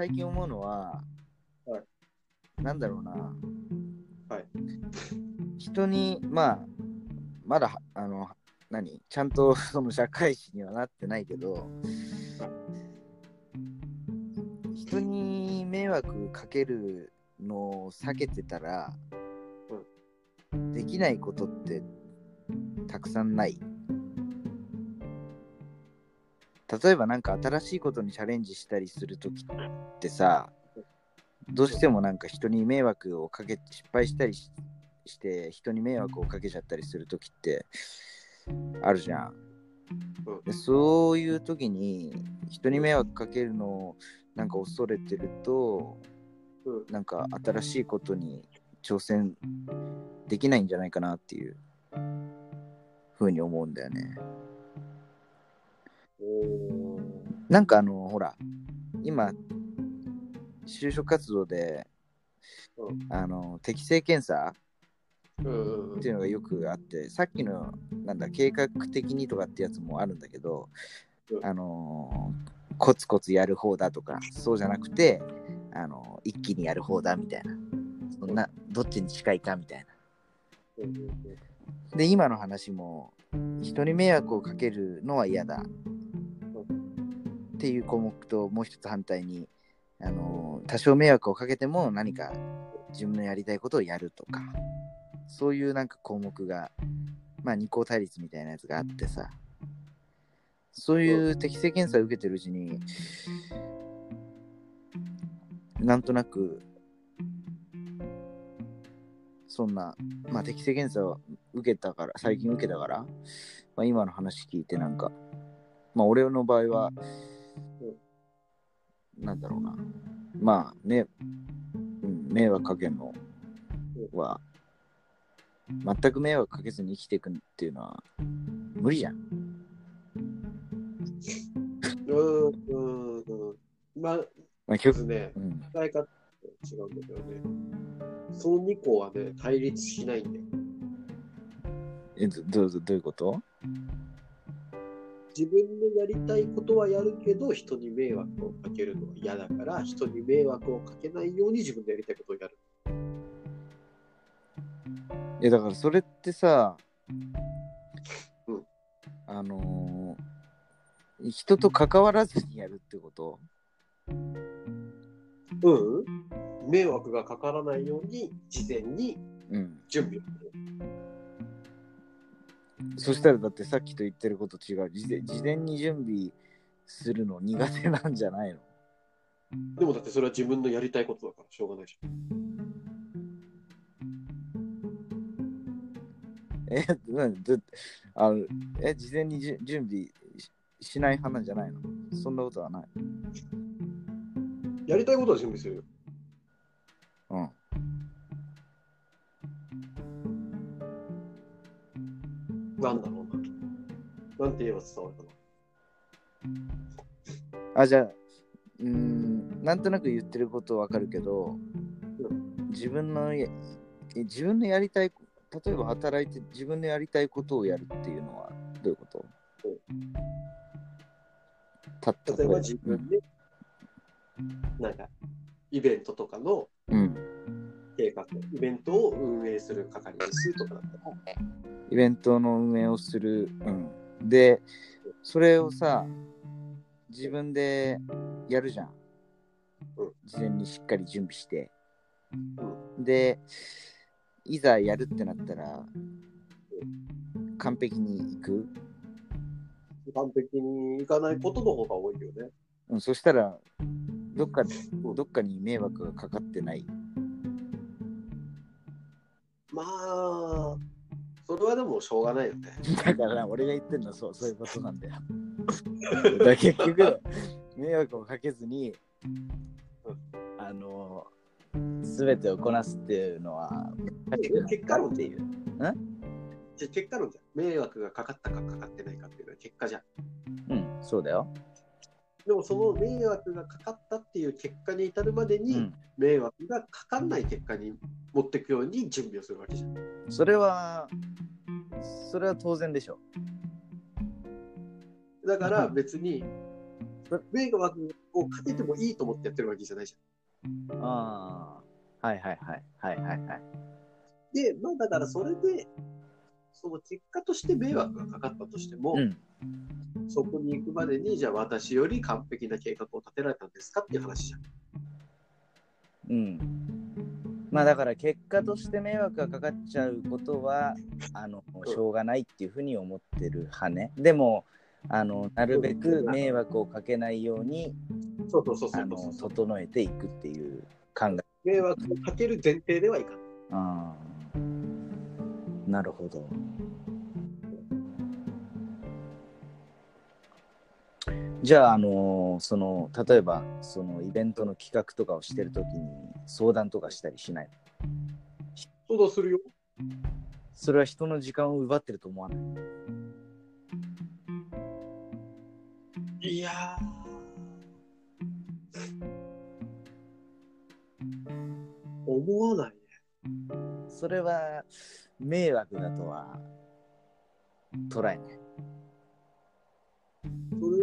最近思うのは、はいなんだろうな、はい。人に、まあ、まだ、あの、何？ちゃんと その社会人にはなってないけど、人に迷惑かけるのを避けてたら、できないことってたくさんない。例えばなんか新しいことにチャレンジしたりするときってさ、どうしてもなんか人に迷惑をかけ、失敗したりしして人に迷惑をかけちゃったりするときってあるじゃん。うんでそういう時に人に迷惑かけるのをなんか恐れてるとうんなんか新しいことに挑戦できないんじゃないかなっていうふうに思うんだよね。なんかあのほら今就職活動で、うん。あの適性検査っていうのがよくあってさっきのなんだ計画的にとかってやつもあるんだけど、うん。あのーコツコツやる方だとかそうじゃなくて、あのー一気にやる方だみたいな。そんなどっちに近いかみたいな。で今の話も人に迷惑をかけるのは嫌だっていう項目ともう一つ反対に、あのー多少迷惑をかけても何か自分のやりたいことをやるとかそういうなんか項目がまあ二項対立みたいなやつがあってさそういう適性検査を受けてるうちになんとなくそんなまあ適性検査を受けたから最近受けたから、まあ、今の話聞いてなんかまあ俺の場合はなんだろうな。まあね、うん、迷惑かけるのは全く迷惑かけずに生きていくっていうのは無理じゃん。うんうんうん。まあ、まあ、ま結ずね、うん、伝え方違うんだけどね、その2個はね、対立しないんだよ。えどどうどういうこと？自分のやりたいことはやるけど、人に迷惑をかけるのは嫌だから、人に迷惑をかけないように自分のやりたいことをやる。いやだからそれってさ、うんあのー人と関わらずにやるってこと？うん。迷惑がかからないように、事前にうん。準備をする。そしたらだってさっきと言ってること違う。事前事前に準備するの苦手なんじゃないの？でもだってそれは自分のやりたいことだからしょうがないじゃん。え、なんであのえ、事前にじゅ準備ししない派なんじゃないの？そんなことはない。やりたいことは準備するよ。うん。なんだろうな。なんて言えば伝わるかな。あ、じゃあ、うーん、なんとなく言ってることわかるけど、自分のやえ自分のやりたい、例えば働いて自分のやりたいことをやるっていうのはどういうこと？た例えば自分で、なんか、イベントとかのうん、計画、イベントを運営する係ですとかだったら、イベントの運営をする、うん。で、それをさ、自分でやるじゃんうん。事前にしっかり準備して。で、いざやるってなったら、完璧にいく？完璧にいかないことの方が多いよね。うん、そしたら、どっか、どっかに迷惑がかかってない。まあ、それはでもしょうがないよね。だから、俺が言ってるのはそうそういうことなんだよ。だから結局、迷惑をかけずに、あの、すべてをこなすっていうのは、結果論っていう？じゃあ結果論じゃん。迷惑がかかったかかかってないかっていうのは結果じゃん。うん、そうだよ。でもその迷惑がかかったっていう結果に至るまでに、うん。迷惑がかかんない結果に持っていくように準備をするわけじゃん。それは、それは当然でしょ。だからうん別に迷惑をかけてもいいと思ってやってるわけじゃないじああ。はいはいはい。はいはいはい。ゃん。で、まあだからそれで、その結果として迷惑がかかったとしても、うん。そこに行くまでに、じゃあ私より完璧な計画を立てられたんですかっていう話じゃん。うん。まあだから結果として迷惑がかかっちゃうことは、あの、しょうがないっていうふうに思ってる派ね。でも、あの、なるべく迷惑をかけないように、そうそうそうそあのうそう、そう。整えていくっていう考え。迷惑をかける前提ではいかん。ああ。なるほど。じゃあ、あのその、例えば、そのイベントの企画とかをしてるときに相談とかしたりしない相談するよ。それは人の時間を奪ってると思わない？いやー。思わないね。それは迷惑だとは捉えない。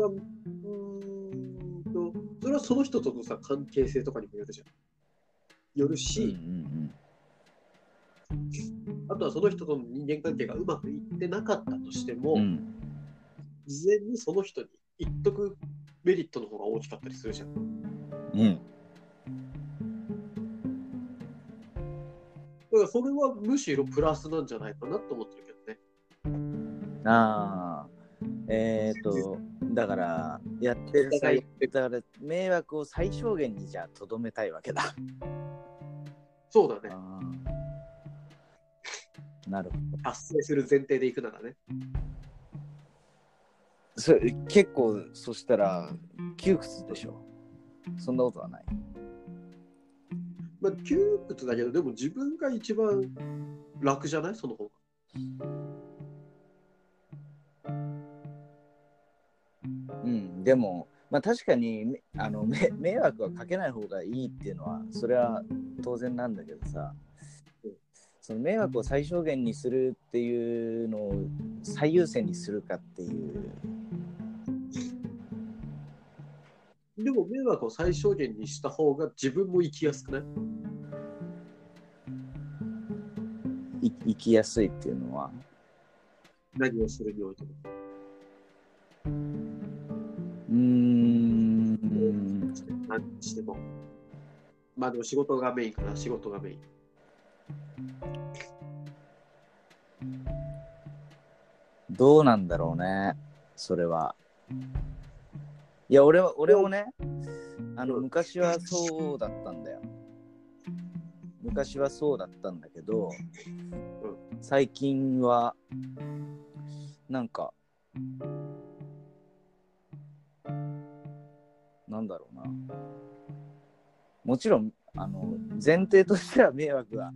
それは、うーんと、それはその人とのさ、関係性とかにもよるじゃん。よるし、うんあとはその人との人間関係がうまくいってなかったとしても、うんうん。事前にその人に言っとくメリットの方が大きかったりするじゃん。うん。うん。だからそれはむしろプラスなんじゃないかなと思ってるけどね。ああ。えっ、と、だから、やってる際、だから迷惑を最小限にじゃあとどめたいわけだ。そうだね。なるほど。達成する前提でいくならね。それ結構、そしたら窮屈でしょ。そんなことはない。まあ、窮屈だけど、でも自分が一番楽じゃない？その方が。うん、でも、まあ確かにめあのめ迷惑はかけない方がいいっていうのは、それは当然なんだけどさ、その迷惑を最小限にするっていうのを最優先にするかっていう、でも迷惑を最小限にした方が自分も生きやすくない？い生きやすいっていうのは、何をするにおいても。うーん、何にしても。まあでも仕事がメインかな、仕事がメイン。どうなんだろうね、それは。いや、俺は、俺もね、あの、うん昔はそうだったんだよ。昔はそうだったんだけど、最近は、なんか、なんだろうな。もちろん、あの、前提としては迷惑は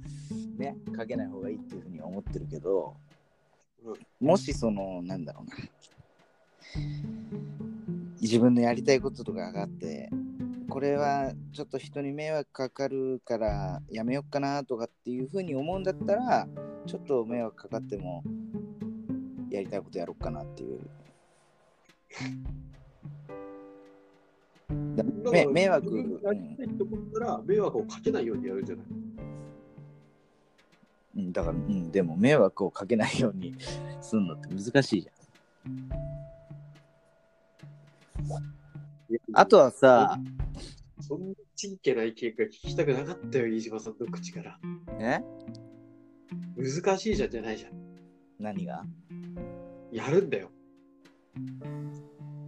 ね、かけない方がいいっていうふうには思ってるけど、もしその、なんだろうな。自分のやりたいこととかがあって、これはちょっと人に迷惑かかるからやめようかなとかっていうふうに思うんだったら、ちょっと迷惑かかってもやりたいことやろうかなっていう。だめ迷惑、やりたいと思ったら、迷惑をかけないようにやるんじゃないうん、だから、うん、でも迷惑をかけないようにすんのって難しいじゃん。あとはさ、そんなちんけな意見が聞きたくなかったよ、飯島さんの口から。え？難しいじゃんじゃないじゃん。何が？やるんだよ。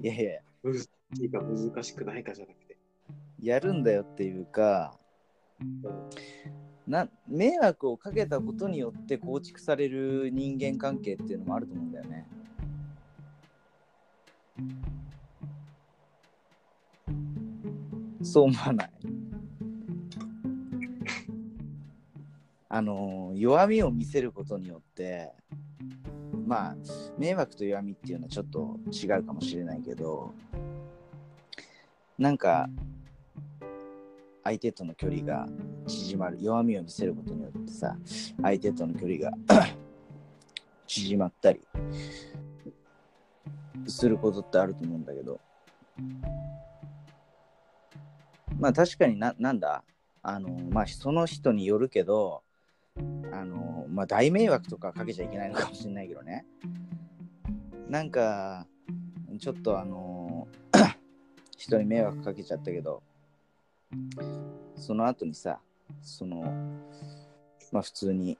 いやいや、難しいか難しくないかじゃなくて。やるんだよっていうか、な迷惑をかけたことによって構築される人間関係っていうのもあると思うんだよね。そう思わない。あの弱みを見せることによってまあ迷惑と弱みっていうのはちょっと違うかもしれないけどなんか相手との距離が縮まる弱みを見せることによってさ相手との距離が 縮まったりすることってあると思うんだけど。まあ確かにな、なんだ、あの、まあその人によるけど、あの、まあ大迷惑とかかけちゃいけないのかもしれないけどね。なんか、ちょっとあの、人に迷惑かけちゃったけど、その後にさ、その、まあ普通に、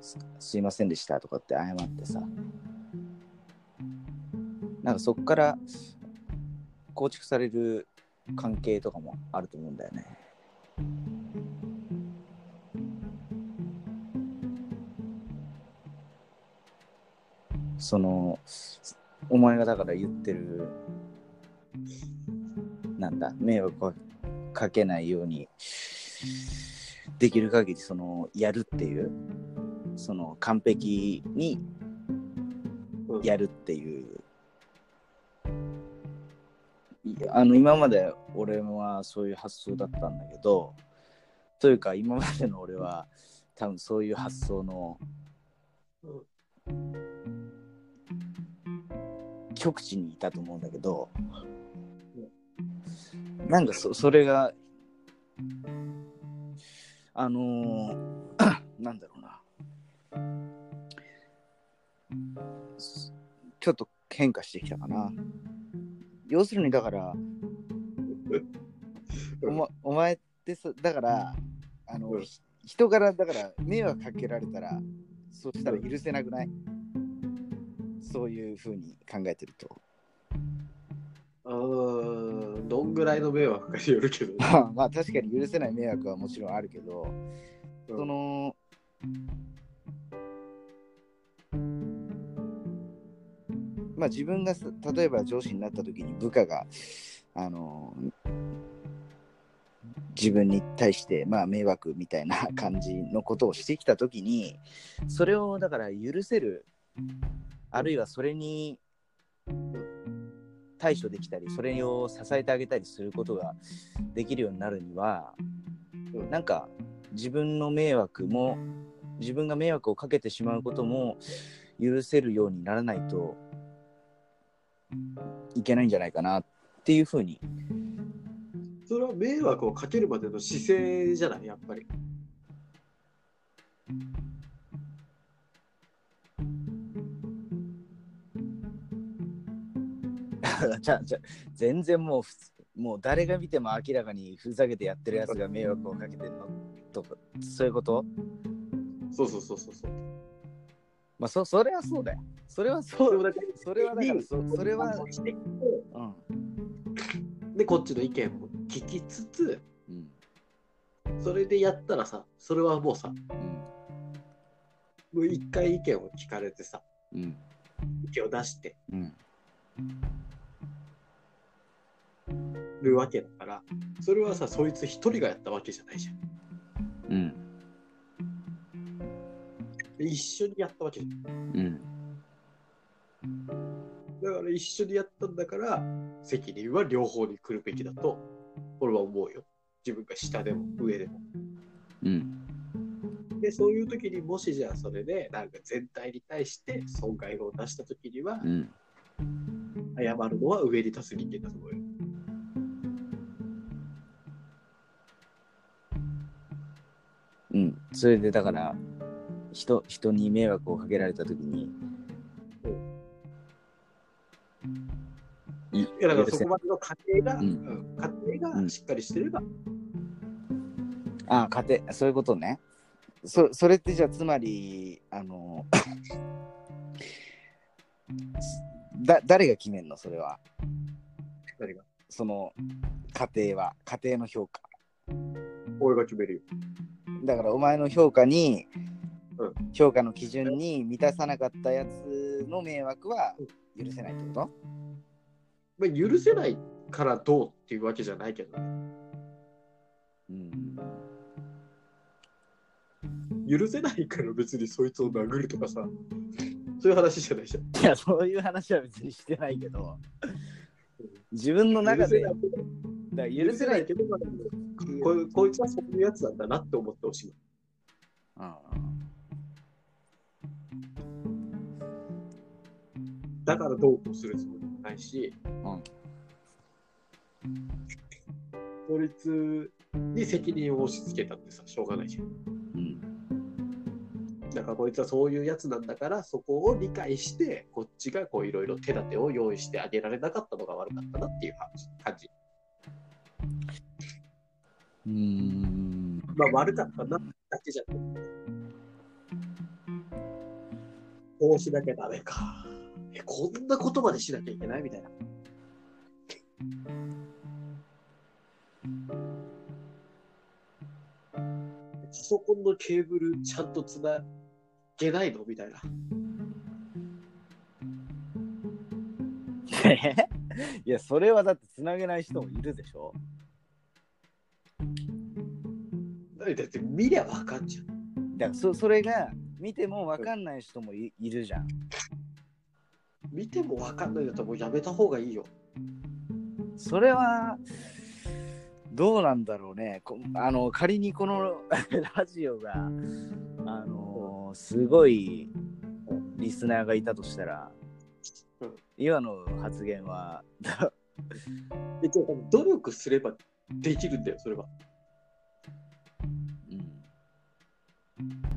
すすいませんでしたとかって謝ってさ、なんかそこから構築される関係とかもあると思うんだよね。そのお前がだから言ってるなんだ迷惑をかけないようにできる限りそのやるっていうその完璧にうん。やるっていういやあの今まで俺はそういう発想だったんだけどというか今までの俺は多分そういう発想の極地にいたと思うんだけどなんかそそれがあのー なんだろうな。すちょっと変化してきたかな。要するにだから お,、ま、お前ってさだからあの、人柄だから迷惑かけられたらそしたら許せなくない？そういうふうに考えてると。うーん、どんぐらいの迷惑かによるけど、ま あまあ確かに許せない迷惑はもちろんあるけど、うんそのまあ自分がさ例えば上司になった時に部下があの自分に対してまあ迷惑みたいな感じのことをしてきた時にそれをだから許せるあるいはそれに対処できたりそれを支えてあげたりすることができるようになるにはうん。なんか自分の迷惑も自分が迷惑をかけてしまうことも許せるようにならないといけないんじゃないかなっていうふうに。それは迷惑をかけるまでの姿勢じゃない、やっぱり。全然もうふつもう誰が見ても明らかにふざけてやってるやつが迷惑をかけてるのとかそういうこと？そうそうそうそうそう。まあそそれはそうだよそれはそうそれはだからそそれはうんで、こっちの意見も聞きつつ、うんそれでやったらさ、それはもうさ、うんもう一回意見を聞かれてさ、うん意見を出してうんるわけだから、それはさ、そいつ一人がやったわけじゃないじゃん。うんで一緒にやったわけじゃん。うんだから一緒にやったんだから、責任は両方に来るべきだと、俺は思うよ。自分が下でも上でも。うんで、そういう時にもしじゃあそれで、なんか全体に対して損害を出した時にはう、ん謝るのは上に立つ人間だと思うよ。それでだから人人に迷惑をかけられた時にいいや、だからそこまでの過程が、ううん。ん、過程がしっかりしてれば、ああ、家庭、そういうことね。そそれってじゃあ、つまり、あの、だ誰が決めんの？それは。何が？その、家庭は、家庭の評価。俺が決めるよ。だから、お前の評価に、うん。評価の基準に満たさなかったやつの迷惑は許せないってこと？まあ、許せないからどうっていうわけじゃないけどね。うん。許せないから別にそいつを殴るとかさ、そういう話じゃないじゃん。いや、そういう話は別にしてないけど、自分の中で、許せないけどここいつはそういうやつなんだなって思ってほしい。うんだからどうこうするつもりもないし、うんこいつに責任を押し付けたってさ、しょうがないじゃん。うん。だからこいつはそういうやつなんだから、そこを理解して、こっちがこういろいろ手立てを用意してあげられなかったのが悪かったなっていう感じ。うーん。まあ悪かったなだけじゃなくて。こうしなきゃダメか。え、こんなことまでしなきゃいけないみたいな。パソコンのケーブルちゃんとつなげないのみたいな。いや、それはだってつなげない人もいるでしょ。だって見りゃわかんじゃん。だからそそれが見ても分かんない人もいいるじゃん。見てもわかんないんだったらもうやめた方がいいよ。それはどうなんだろうね。こあの仮にこの ラジオがあのすごいリスナーがいたとしたらうん今の発言は 努力すればできるんだよ、それは。うん